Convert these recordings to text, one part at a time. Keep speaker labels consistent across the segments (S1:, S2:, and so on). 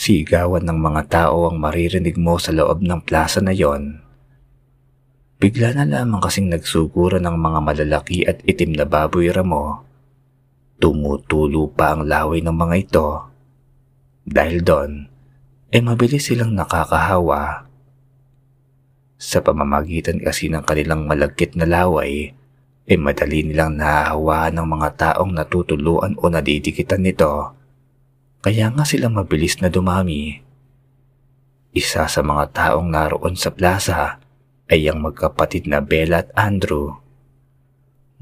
S1: Sigawan ng mga tao ang maririnig mo sa loob ng plaza na yon. Bigla na lamang kasing nagsuguran ng mga malalaki at itim na baboy ramo. Tumutulo pa ang laway ng mga ito. Dahil doon, ay mabilis silang nakakahawa. Sa pamamagitan kasi ng kanilang malagkit na laway, ay madali nilang nahahawaan ng mga taong natutuluan o nadidikitan nito kaya nga sila mabilis na dumami. Isa sa mga taong naroon sa plaza ay ang magkapatid na Bella at Andrew.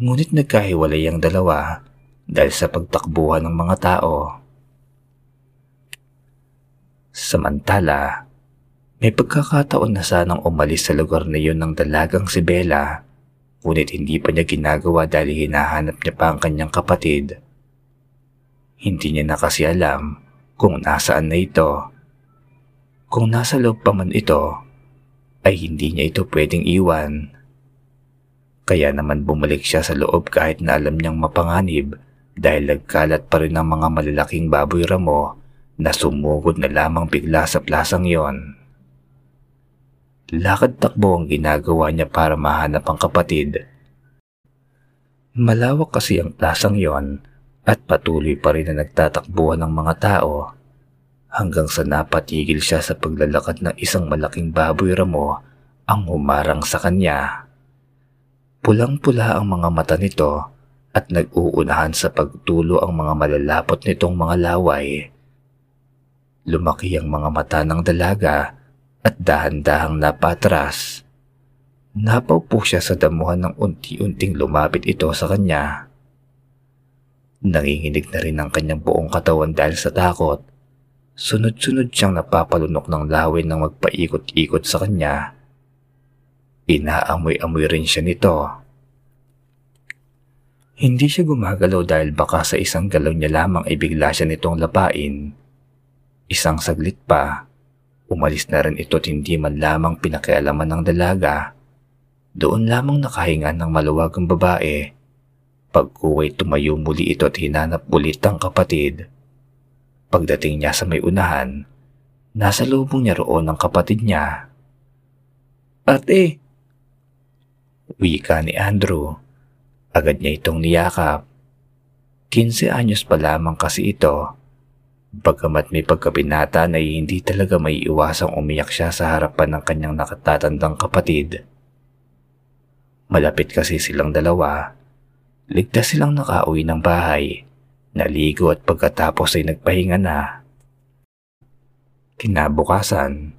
S1: Ngunit nagkahiwalay ang dalawa dahil sa pagtakbuhan ng mga tao. Samantala, may pagkakataon na sanang umalis sa lugar na yun ng dalagang si Bella, ngunit hindi pa niya ginagawa dahil hinahanap niya pa ang kanyang kapatid. Hindi niya na kasi alam kung nasaan na ito. Kung nasa loob pa man ito, ay hindi niya ito pwedeng iwan. Kaya naman bumalik siya sa loob kahit na alam niyang mapanganib dahil nagkalat pa rin ang mga malalaking baboy ramo na sumugod na lamang bigla sa plasang yon. Lakad takbo ang ginagawa niya para mahanap ang kapatid. Malawak kasi ang plasang yon at patuloy pa rin na nagtatakbuhan ng mga tao hanggang sa napatigil siya sa paglalakad ng isang malaking baboy ramo ang humarang sa kanya. Pulang-pula ang mga mata nito at nag-uunahan sa pagtulo ang mga malalapot nitong mga laway. Lumaki ang mga mata ng dalaga at dahan-dahang napatras. Napaw po siya sa damuhan ng unti-unting lumapit ito sa kanya. Nanginginig na rin ang kanyang buong katawan dahil sa takot. Sunod-sunod siyang napapalunok ng laway nang magpaikot-ikot sa kanya. Inaamoy-amoy rin siya nito. Hindi siya gumagalaw dahil baka sa isang galaw niya lamang ay bigla siya nitong lapain. Isang saglit pa, umalis na rin ito at hindi man lamang pinakialaman ng dalaga. Doon lamang nakahinga ng maluwagang babae Pagkuway tumayo muli ito at hinanap ulit ang kapatid. Pagdating niya sa may unahan, nasa lubong niya roon ang kapatid niya. Ate! Wika ni Andrew. Agad niya itong niyakap. 15 anyos pa lamang kasi ito. Bagamat may pagkabinata na hindi talaga may iwasang umiyak siya sa harapan ng kanyang nakatatandang kapatid. Malapit kasi silang dalawa Ligtas silang nakauwi ng bahay, naligo at pagkatapos ay nagpahinga na. Kinabukasan,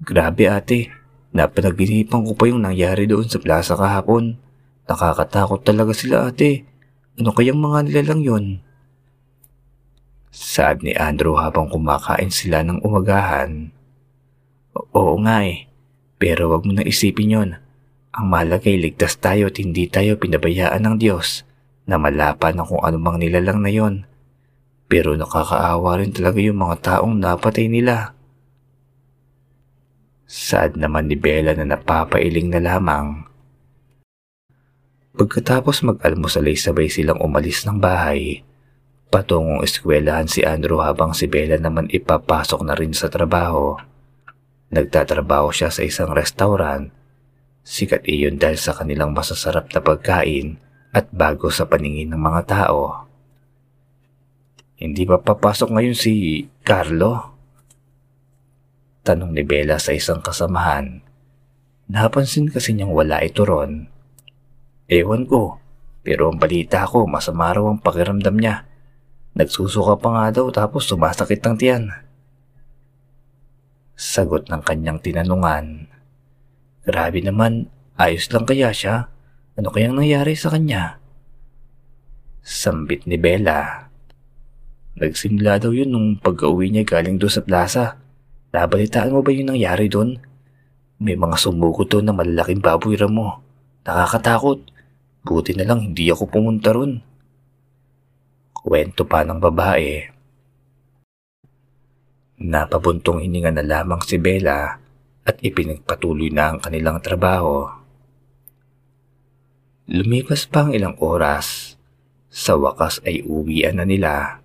S1: grabe ate, napanaginipan ko pa yung nangyari doon sa plaza kahapon. Nakakatakot talaga sila ate. Ano kayang mga nilalang yon? Saad ni Andrew habang kumakain sila ng umagahan. Oo nga eh, pero wag mo nang isipin yon. Ang malagay ligtas tayo at hindi tayo pinabayaan ng Diyos na malapan ng kung anumang nilalang na yon. Pero nakakaawa rin talaga yung mga taong napatay nila. Sad naman ni Bella na napapailing na lamang. Pagkatapos mag-almusal ay sabay silang umalis ng bahay. Patungong eskwelahan si Andrew habang si Bella naman ipapasok na rin sa trabaho. Nagtatrabaho siya sa isang restaurant Sikat iyon dahil sa kanilang masasarap na pagkain at bago sa paningin ng mga tao. Hindi ba papasok ngayon si Carlo? Tanong ni Bella sa isang kasamahan. Napansin kasi niyang wala ito ron. Ewan ko, pero ang balita ko masama raw ang pakiramdam niya. Nagsusuka pa nga daw tapos sumasakit ang tiyan. Sagot ng kanyang tinanungan. Grabe naman, ayos lang kaya siya? Ano kayang nangyari sa kanya? Sambit ni Bella. Nagsimula daw yun nung pag-uwi niya galing doon sa plaza. Nabalitaan mo ba yung nangyari doon? May mga sumugot doon na malalaking baboy mo. Nakakatakot. Buti na lang hindi ako pumunta ron. Kwento pa ng babae. Napabuntong hininga na lamang si Bella at ipinagpatuloy na ang kanilang trabaho. Lumipas pa ang ilang oras. Sa wakas ay uwian na nila.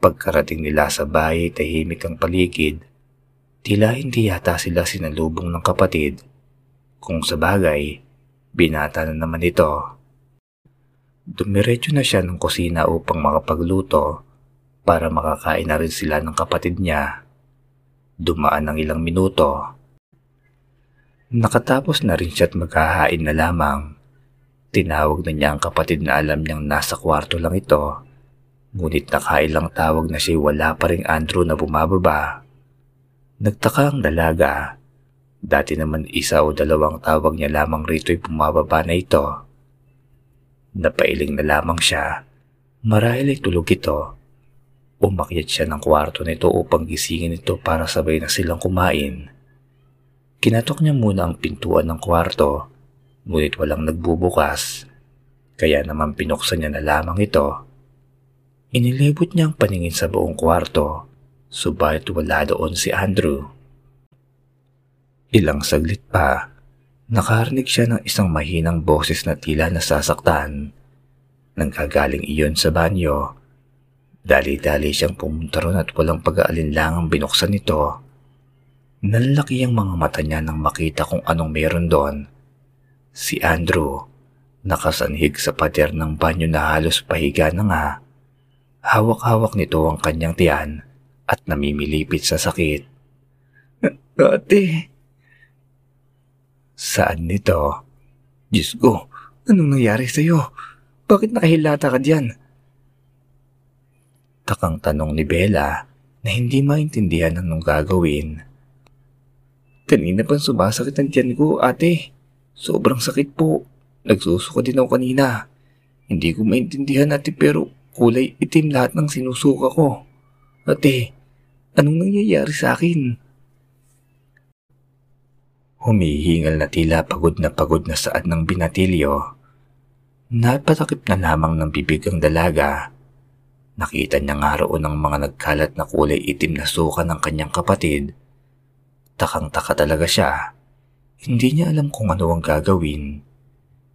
S1: Pagkarating nila sa bahay, tahimik ang paligid. Tila hindi yata sila sinalubong ng kapatid. Kung sa bagay, binata na naman ito. Dumiretso na siya ng kusina upang makapagluto para makakain na rin sila ng kapatid niya. Dumaan ng ilang minuto. Nakatapos na rin siya at maghahain na lamang. Tinawag na niya ang kapatid na alam niyang nasa kwarto lang ito. Ngunit nakailang tawag na siya wala pa rin Andrew na bumababa. Nagtaka ang dalaga. Dati naman isa o dalawang tawag niya lamang rito'y bumababa na ito. Napailing na lamang siya. Marahil ay tulog ito Umakyat siya ng kwarto nito upang gisingin ito para sabay na silang kumain. Kinatok niya muna ang pintuan ng kwarto, ngunit walang nagbubukas. Kaya naman pinuksan niya na lamang ito. Inilibot niya ang paningin sa buong kwarto, subalit wala doon si Andrew. Ilang saglit pa, nakarinig siya ng isang mahinang boses na tila nasasaktan. Nang kagaling iyon sa banyo, Dali-dali siyang pumunta ron at walang pag-aalinlangang binuksan nito. Nalaki ang mga mata niya nang makita kung anong meron doon. Si Andrew, nakasanhig sa pader ng banyo na halos pahiga na nga. Hawak-hawak nito ang kanyang tiyan at namimilipit sa sakit. Ate! Saan nito? Diyos ko, anong nangyari sa'yo? Bakit nakahilata ka diyan? Takang tanong ni Bella na hindi maintindihan anong gagawin. Kanina pang sumasakit ang tiyan ko, ate. Sobrang sakit po. Nagsusuka din ako kanina. Hindi ko maintindihan ate pero kulay itim lahat ng sinusuka ko. Ate, anong nangyayari sa akin? Humihingal na tila pagod na pagod na saad ng binatilyo. Napatakip na lamang ng bibig ang dalaga Nakita niya nga roon ang mga nagkalat na kulay itim na suka ng kanyang kapatid. Takang-taka talaga siya. Hindi niya alam kung ano ang gagawin.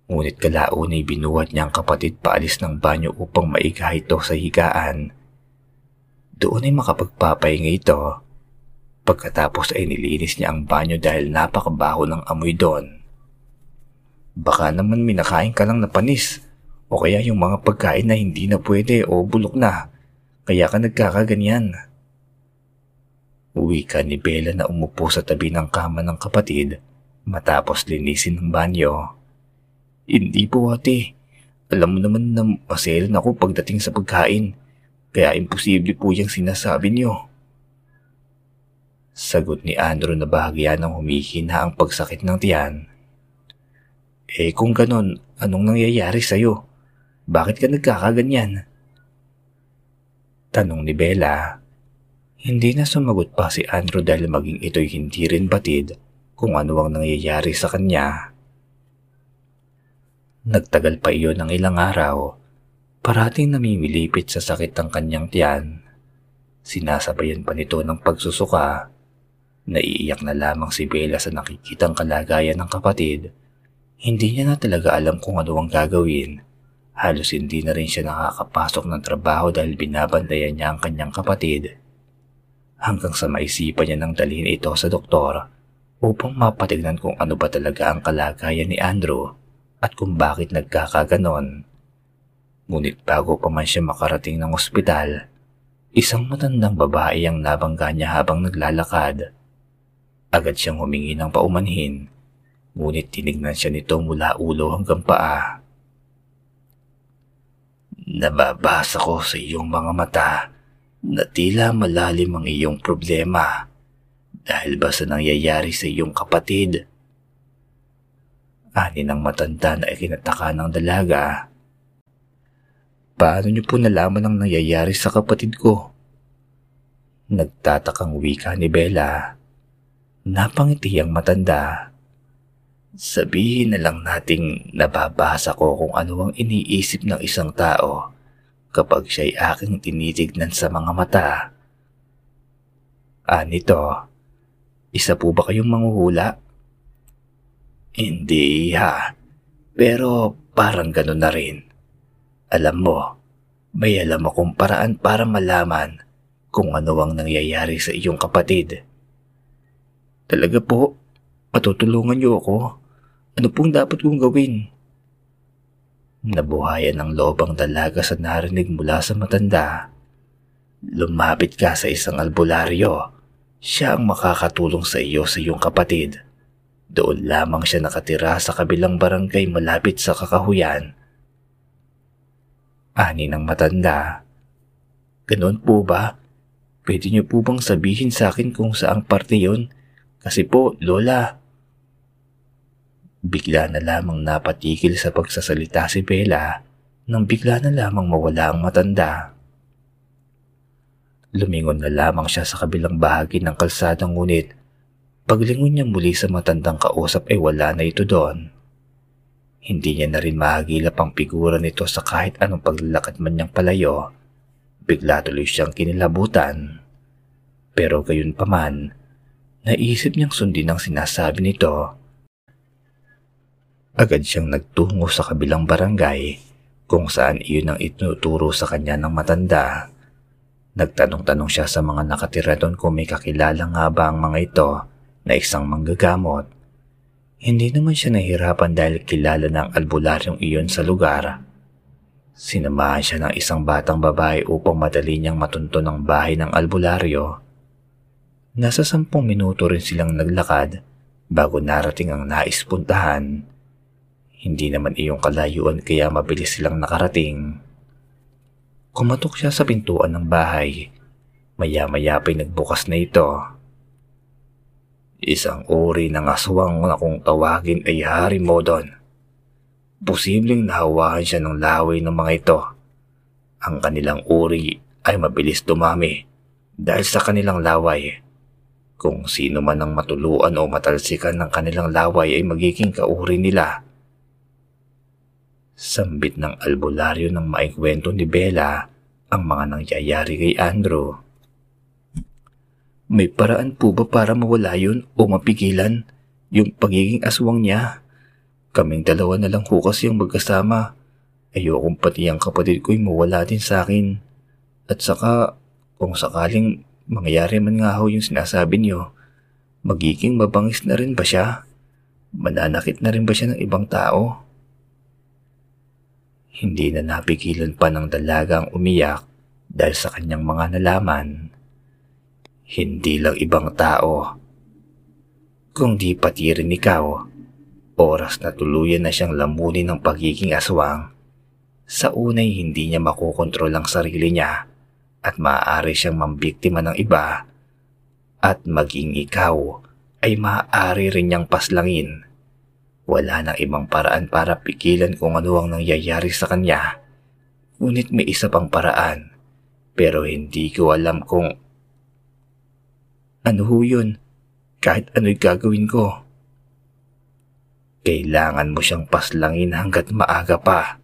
S1: Ngunit kalaon ay binuhat niya ang kapatid paalis ng banyo upang maigaha ito sa higaan. Doon ay makapagpapahinga ito. Pagkatapos ay nilinis niya ang banyo dahil napakabaho ng amoy doon. Baka naman minakain ka lang na panis o kaya yung mga pagkain na hindi na pwede o bulok na, kaya ka nagkakaganyan. Uwi ka ni Bella na umupo sa tabi ng kama ng kapatid matapos linisin ng banyo. Hindi po ate, alam mo naman na maselan ako pagdating sa pagkain, kaya imposible po yung sinasabi niyo. Sagot ni Andrew na bahagya ng humihina ang pagsakit ng tiyan. Eh kung ganon, anong nangyayari sa'yo? Bakit ka nagkakaganyan? Tanong ni Bella. Hindi na sumagot pa si Andrew dahil maging ito'y hindi rin batid kung ano ang nangyayari sa kanya. Nagtagal pa iyon ng ilang araw. Parating namimilipit sa sakit ang kanyang tiyan. Sinasabayan pa nito ng pagsusuka. Naiiyak na lamang si Bella sa nakikitang kalagayan ng kapatid. Hindi niya na talaga alam kung ano ang gagawin Halos hindi na rin siya nakakapasok ng trabaho dahil binabantayan niya ang kanyang kapatid. Hanggang sa maisipan niya nang dalhin ito sa doktor upang mapatignan kung ano ba talaga ang kalagayan ni Andrew at kung bakit nagkakaganon. Ngunit bago pa man siya makarating ng ospital, isang matandang babae ang nabangga niya habang naglalakad. Agad siyang humingi ng paumanhin, ngunit tinignan siya nito mula ulo hanggang paa. Nababasa ko sa iyong mga mata na tila malalim ang iyong problema dahil ba sa nangyayari sa iyong kapatid. Ani ng matanda na ikinataka ng dalaga. Paano niyo po nalaman ang nangyayari sa kapatid ko? Nagtatakang wika ni Bella. Napangiti ang matanda. Sabihin na lang nating nababasa ko kung ano ang iniisip ng isang tao kapag siya'y aking tinitignan sa mga mata. Anito, isa po ba kayong manghuhula? Hindi ha, pero parang ganun na rin. Alam mo, May alam akong paraan para malaman kung ano ang nangyayari sa iyong kapatid. Talaga po, matutulungan niyo ako. Ano pong dapat kong gawin? Nabuhayan ng loob ang dalaga sa narinig mula sa matanda. Lumapit ka sa isang albularyo. Siya ang makakatulong sa iyo sa iyong kapatid. Doon lamang siya nakatira sa kabilang barangay malapit sa kakahuyan. Ani ng matanda. Ganon po ba? Pwede niyo po bang sabihin sa akin kung saang parte yon? Kasi po, Lola. Bigla na lamang napatigil sa pagsasalita si Bella nang bigla na lamang mawala ang matanda. Lumingon na lamang siya sa kabilang bahagi ng kalsada ngunit paglingon niya muli sa matandang kausap ay wala na ito doon. Hindi niya na rin mahagilap ang figura nito sa kahit anong paglalakad man niyang palayo Bigla tuloy siyang kinilabutan. Pero gayon pa man, naisip niyang sundin ang sinasabi nito. Agad siyang nagtungo sa kabilang barangay kung saan iyon ang itinuturo sa kanya ng matanda. Nagtanong-tanong siya sa mga nakatira doon kung may kakilala nga ba ang mga ito na isang manggagamot. Hindi naman siya nahirapan dahil kilala ng albularyong iyon sa lugar Sinamahan siya ng isang batang babae upang madali niyang matunto ng bahay ng albularyo. Nasa sampung minuto rin silang naglakad bago narating ang nais puntahan. Hindi naman iyong kalayuan kaya mabilis silang nakarating. Kumatok siya sa pintuan ng bahay. Maya-maya pa'y nagbukas na ito. Isang uri ng aswang na kung tawagin ay Hari Modon. Posibleng nahawahan siya ng laway ng mga ito. Ang kanilang uri ay mabilis dumami dahil sa kanilang laway. Kung sino man ang matuluan o matalsikan ng kanilang laway ay magiging kauri nila. Sambit ng albularyo ng maikwento ni Bella ang mga nangyayari kay Andrew. May paraan po ba para mawala yun o mapigilan yung pagiging aswang niya? Kaming dalawa na lang ho kasi ang magkasama. Ayokong pati ang kapatid ko'y mawala din sa akin. At saka, kung sakaling mangyayari man nga ho yung sinasabi niyo, magiging mabangis na rin ba siya? Mananakit na rin ba siya ng ibang tao? Hindi na napigilan pa ng dalagang umiyak dahil sa kanyang mga nalaman. Hindi lang ibang tao, kung di pati rin ikaw Oras na tuluyan na siyang lamunin ng pagiging aswang. Sa unay hindi niya makokontrol ang sarili niya at maaari siyang mambiktima ng iba at maging ikaw ay maaari rin niyang paslangin. Wala nang ibang paraan para pigilan kung ano ang nangyayari sa kanya. Ngunit may isa pang paraan pero hindi ko alam kung ano ho yun kahit ano'y gagawin ko. Kailangan mo siyang paslangin hanggat maaga pa.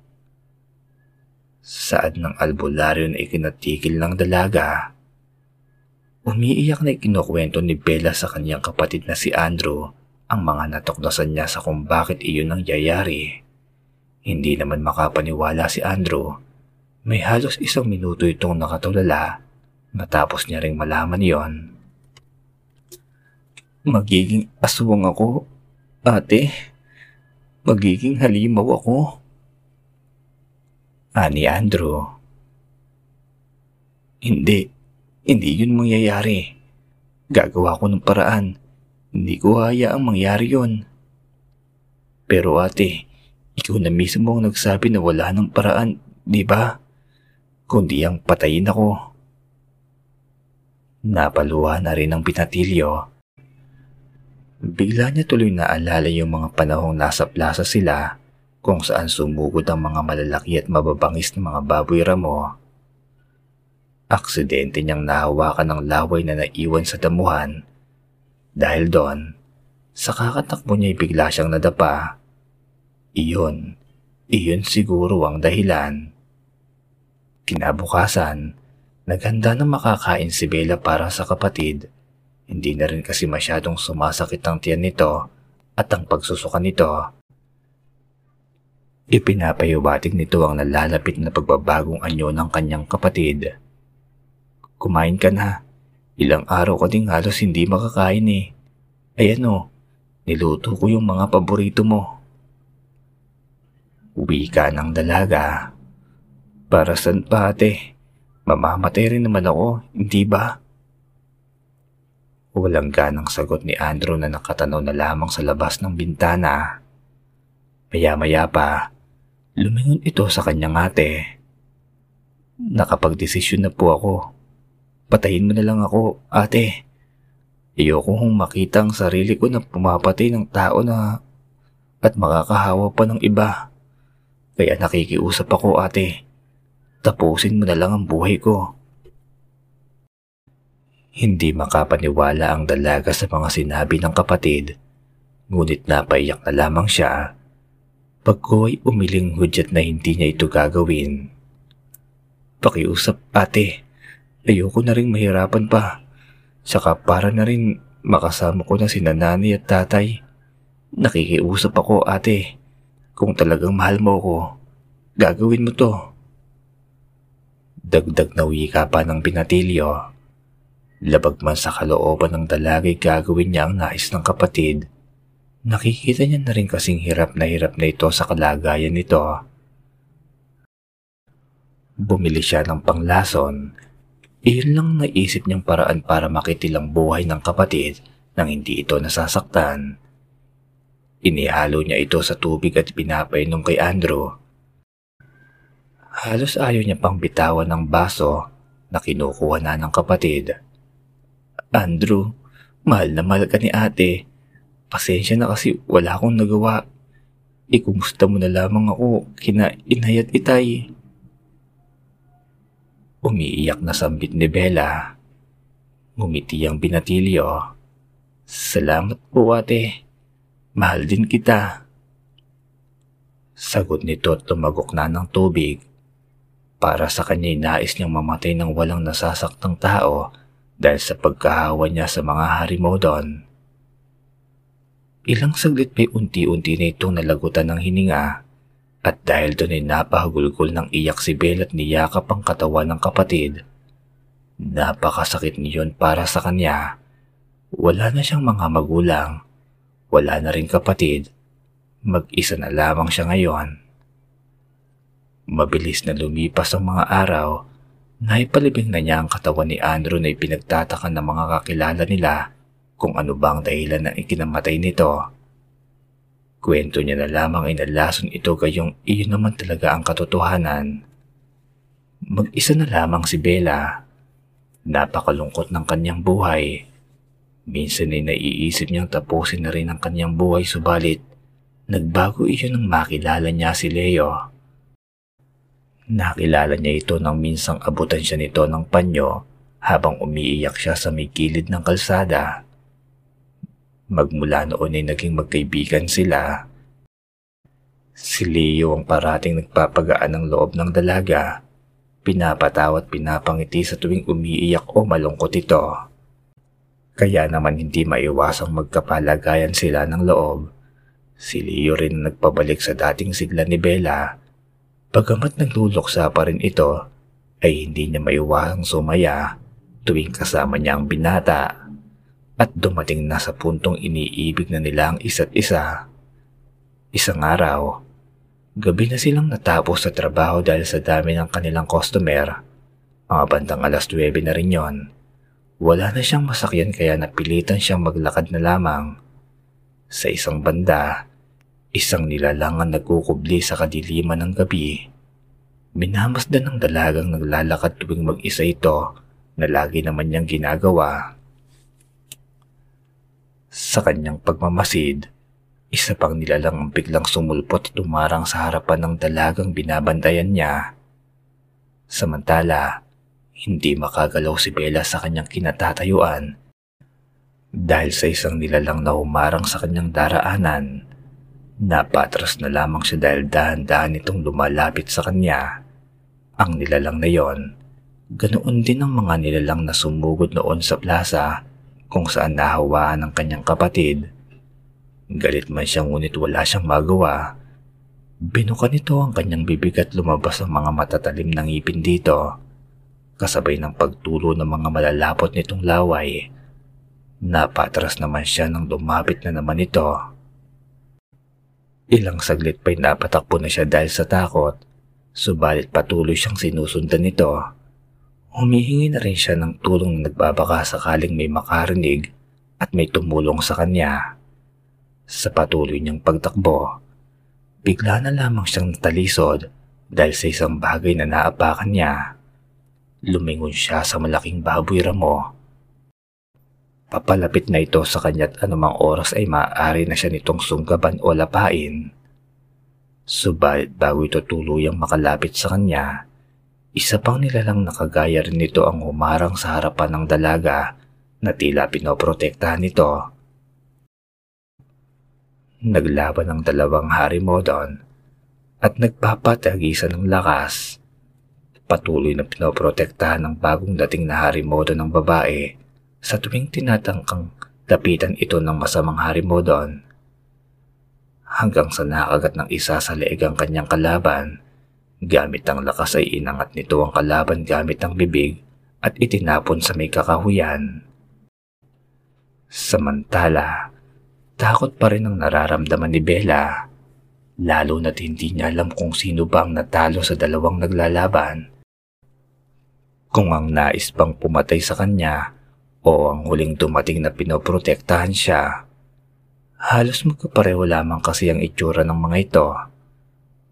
S1: Saad ng albularyo na ikinatigil ng dalaga. Umiiyak na ikinukwento ni Bella sa kanyang kapatid na si Andrew ang mga natuknasan niya sa kung bakit iyon ang yayari. Hindi naman makapaniwala si Andrew. May halos isang minuto itong nakatulala matapos niya ring malaman yon. Magiging aswang ako, ate. Magiging halimaw ako. Ani Andrew. Hindi. Hindi yun mangyayari. Gagawa ko ng paraan. Hindi ko hayaang mangyari yon. Pero ate, ikaw na mismo ang nagsabi na wala ng paraan, di ba? Kundi ang patayin ako. Napaluha na rin ang pinatilyo Bigla niya tuloy naalala yung mga panahong nasa plaza sila kung saan sumugod ang mga malalaki at mababangis na mga baboy ramo. Aksidente niyang nahawakan ng laway na naiwan sa damuhan. Dahil doon, sa kakatakbo niya bigla siyang nadapa. Iyon, iyon siguro ang dahilan. Kinabukasan, naghanda na makakain si Bella para sa kapatid hindi na rin kasi masyadong sumasakit ang tiyan nito at ang pagsusuka nito. Ipinapahiwatig nito ang nalalapit na pagbabagong anyo ng kanyang kapatid. Kumain ka na. Ilang araw ka ding halos hindi makakain eh. Ayan o, niluto ko yung mga paborito mo. Uwi ka ng dalaga. Para saan pa ate? Mamamatay rin naman ako, hindi ba? Walang ganang sagot ni Andrew na nakatanaw na lamang sa labas ng bintana. Maya-maya pa, Lumingon ito sa kanyang ate. Nakapagdesisyon na po ako. Patayin mo na lang ako, ate. Ayoko kong makita ang sarili ko na pumapatay ng tao na at makakahawa pa ng iba. Kaya nakikiusap ako, ate. Tapusin mo na lang ang buhay ko. Hindi makapaniwala ang dalaga sa mga sinabi ng kapatid, ngunit napaiyak na lamang siya Pagko ay umiling hudyat na hindi niya ito gagawin. Pakiusap ate, ayoko na rin mahirapan pa. Saka para na rin makasama ko na si nanay at tatay. Nakikiusap ako ate. Kung talagang mahal mo ko, gagawin mo to. Dagdag na wika pa ng pinatilyo. Labag man sa kalooban ng dalagay gagawin niya ang nais ng kapatid Nakikita niya na rin kasing hirap na hirap na ito sa kalagayan nito. Bumili siya ng panglason. Iyon lang naisip niyang paraan para makitilang buhay ng kapatid nang hindi ito nasasaktan. Inihalo niya ito sa tubig at pinapainom kay Andrew. Halos ayaw niya pang bitawan ng baso na kinukuha na ng kapatid. Andrew, mahal na mahal ka ni ate. Pasensya na kasi wala akong nagawa. Ikumusta mo na lamang ako kina inay at itay. Umiiyak na sambit ni Bella. Ngumiti ang binatilyo. Salamat po ate. Mahal din kita. Sagot nito at tumagok na ng tubig. Para sa kanya nais niyang mamatay ng walang nasasaktang tao dahil sa pagkahawa niya sa mga harimo doon. Ilang saglit may unti-unti na itong nalagutan ng hininga at dahil doon ay napahagulgol ng iyak si Belle at niyakap ang katawan ng kapatid. Napakasakit niyon para sa kanya. Wala na siyang mga magulang. Wala na rin kapatid. Mag-isa na lamang siya ngayon. Mabilis na lumipas ang mga araw Naipalibing na niya ang katawan ni Andrew na ipinagtataka ng mga kakilala nila kung ano bang dahilan ng ikinamatay nito. Kwento niya na lamang ay nalason ito gayong iyon naman talaga ang katotohanan. Mag-isa na lamang si Bella. Napakalungkot ng kanyang buhay. Minsan ay naiisip niyang tapusin na rin ang kanyang buhay subalit nagbago iyon nang makilala niya si Leo. Nakilala niya ito nang minsang abutan siya nito ng panyo habang umiiyak siya sa may gilid ng kalsada. Magmula noon ay naging magkaibigan sila. Si Leo ang parating nagpapagaan ng loob ng dalaga. Pinapatawa at pinapangiti sa tuwing umiiyak o malungkot ito. Kaya naman hindi maiwasang magkapalagayan sila ng loob. Si Leo rin nagpabalik sa dating sigla ni Bella. Pagamat nagluluksa pa rin ito, ay hindi niya maiwasang sumaya tuwing kasama niya ang binata at dumating na sa puntong iniibig na nila ang isa't isa. Isang araw, gabi na silang natapos sa trabaho dahil sa dami ng kanilang customer. Mga bandang alas 9 na rin yon. Wala na siyang masakyan kaya napilitan siyang maglakad na lamang. Sa isang banda, isang nilalangan nagkukubli sa kadiliman ng gabi. Minamasdan ng dalagang naglalakad tuwing mag-isa ito na lagi naman niyang ginagawa. Sa kanyang pagmamasid, isa pang nilalang ang biglang sumulpot at umarang sa harapan ng dalagang binabantayan niya. Samantala, hindi makagalaw si Bella sa kanyang kinatatayuan dahil sa isang nilalang na humarang sa kanyang daraanan. Napatras na lamang siya dahil dahan-dahan itong lumalapit sa kanya. Ang nilalang na yon, ganoon din ang mga nilalang na sumugod noon sa plaza kung saan nahawaan ng kanyang kapatid. Galit man siya ngunit wala siyang magawa. Binuka nito ang kanyang bibig at lumabas ang mga matatalim ng ngipin dito. Kasabay ng pagtulo ng mga malalapot nitong laway. Napatras naman siya nang lumapit na naman ito. Ilang saglit pa'y napatakbo na siya dahil sa takot. Subalit patuloy siyang sinusundan nito. Humihingi na rin siya ng tulong na nagbabaka sakaling may makarinig at may tumulong sa kanya. Sa patuloy niyang pagtakbo, bigla na lamang siyang natalisod dahil sa isang bagay na naapakan niya. Lumingon siya sa malaking baboy ramo. Papalapit na ito sa kanya't anumang oras ay maaari na siya nitong sunggaban o lapain. Subalit bago ito tuluyang makalapit sa kanya, isa pang nilalang nakagaya rin nito ang humarang sa harapan ng dalaga na tila pinoprotektahan nito. Naglaban ang dalawang harimodon at nagpapatagisan ng lakas. Patuloy na pinoprotektahan ng bagong dating na harimodo ng babae sa tuwing tinatangkang lapitan ito ng masamang harimodon. Hanggang sa nakagat ng isa sa leeg ang kanyang kalaban, gamit ang lakas ay inangat nito ang kalaban gamit ang bibig at itinapon sa may kakahuyan. Samantala, takot pa rin ang nararamdaman ni Bella, lalo na't hindi niya alam kung sino ba ang natalo sa dalawang naglalaban. Kung ang nais pang pumatay sa kanya o ang huling dumating na pinoprotektahan siya. Halos magkapareho lamang kasi ang itsura ng mga ito.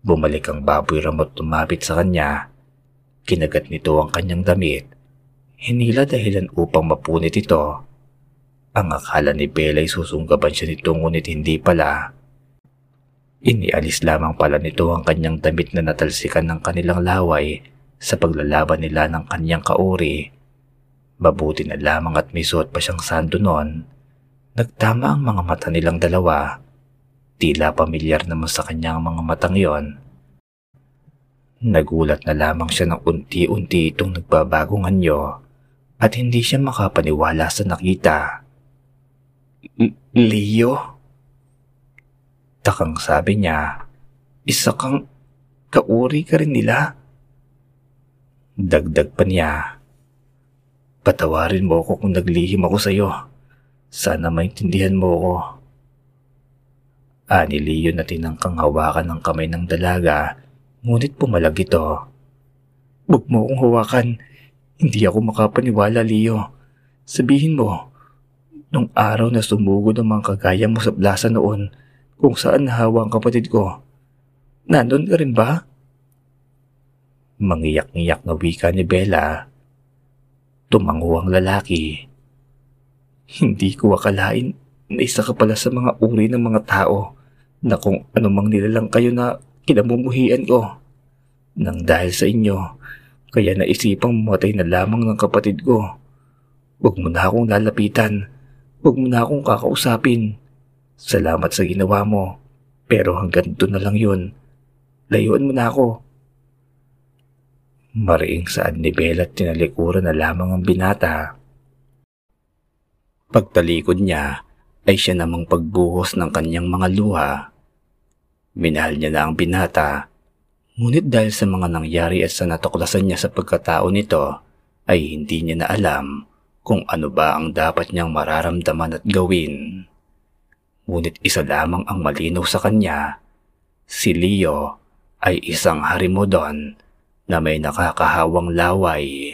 S1: Bumalik ang baboy ramot tumapit sa kanya. Kinagat nito ang kanyang damit. Hinila dahilan upang mapunit ito. Ang akala ni Bella ay susunggaban siya nito ngunit hindi pala. Inialis lamang pala nito ang kanyang damit na natalsikan ng kanilang laway sa paglalaban nila ng kanyang kauri. Mabuti na lamang at may suot pa siyang sando noon. Nagtama ang mga mata nilang dalawa. Tila pamilyar naman sa kanya ang mga matang yon. Nagulat na lamang siya ng unti-unti itong nagbabagong anyo at hindi siya makapaniwala sa nakita. Leo? Takang sabi niya, isa kang kauri ka rin nila. Dagdag pa niya. Patawarin mo ako kung naglihim ako sa iyo. Sana maintindihan mo ako. Ani Leo na tinangkang hawakan ng kamay ng dalaga, ngunit pumalag ito. Huwag mo akong hawakan. Hindi ako makapaniwala, Leo. Sabihin mo, nung araw na sumugod ang mga kagaya mo sa plaza noon, kung saan nahawa ang kapatid ko, nandun ka rin ba? Mangiyak-ngiyak na wika ni Bella. Tumango ang lalaki. Hindi ko akalain na isa ka pala sa mga uri ng mga tao na kung anumang nilalang kayo na kinamumuhian ko. Nang dahil sa inyo, kaya naisipang matay na lamang ng kapatid ko. Huwag mo na akong lalapitan. Huwag mo na akong kakausapin. Salamat sa ginawa mo. Pero hanggang doon na lang yun. Layuan mo na ako. Mariing saan ni Bella at tinalikuran na lamang ang binata. Pagtalikod niya ay siya namang pagbuhos ng kanyang mga luha. Minahal niya na ang binata, ngunit dahil sa mga nangyari at sa natuklasan niya sa pagkatao nito, ay hindi niya na alam kung ano ba ang dapat niyang mararamdaman at gawin. Ngunit isa lamang ang malinaw sa kanya, si Leo ay isang harimodon na may nakakahawang laway.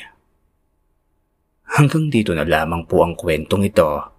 S1: Hanggang dito na lamang po ang kwentong ito.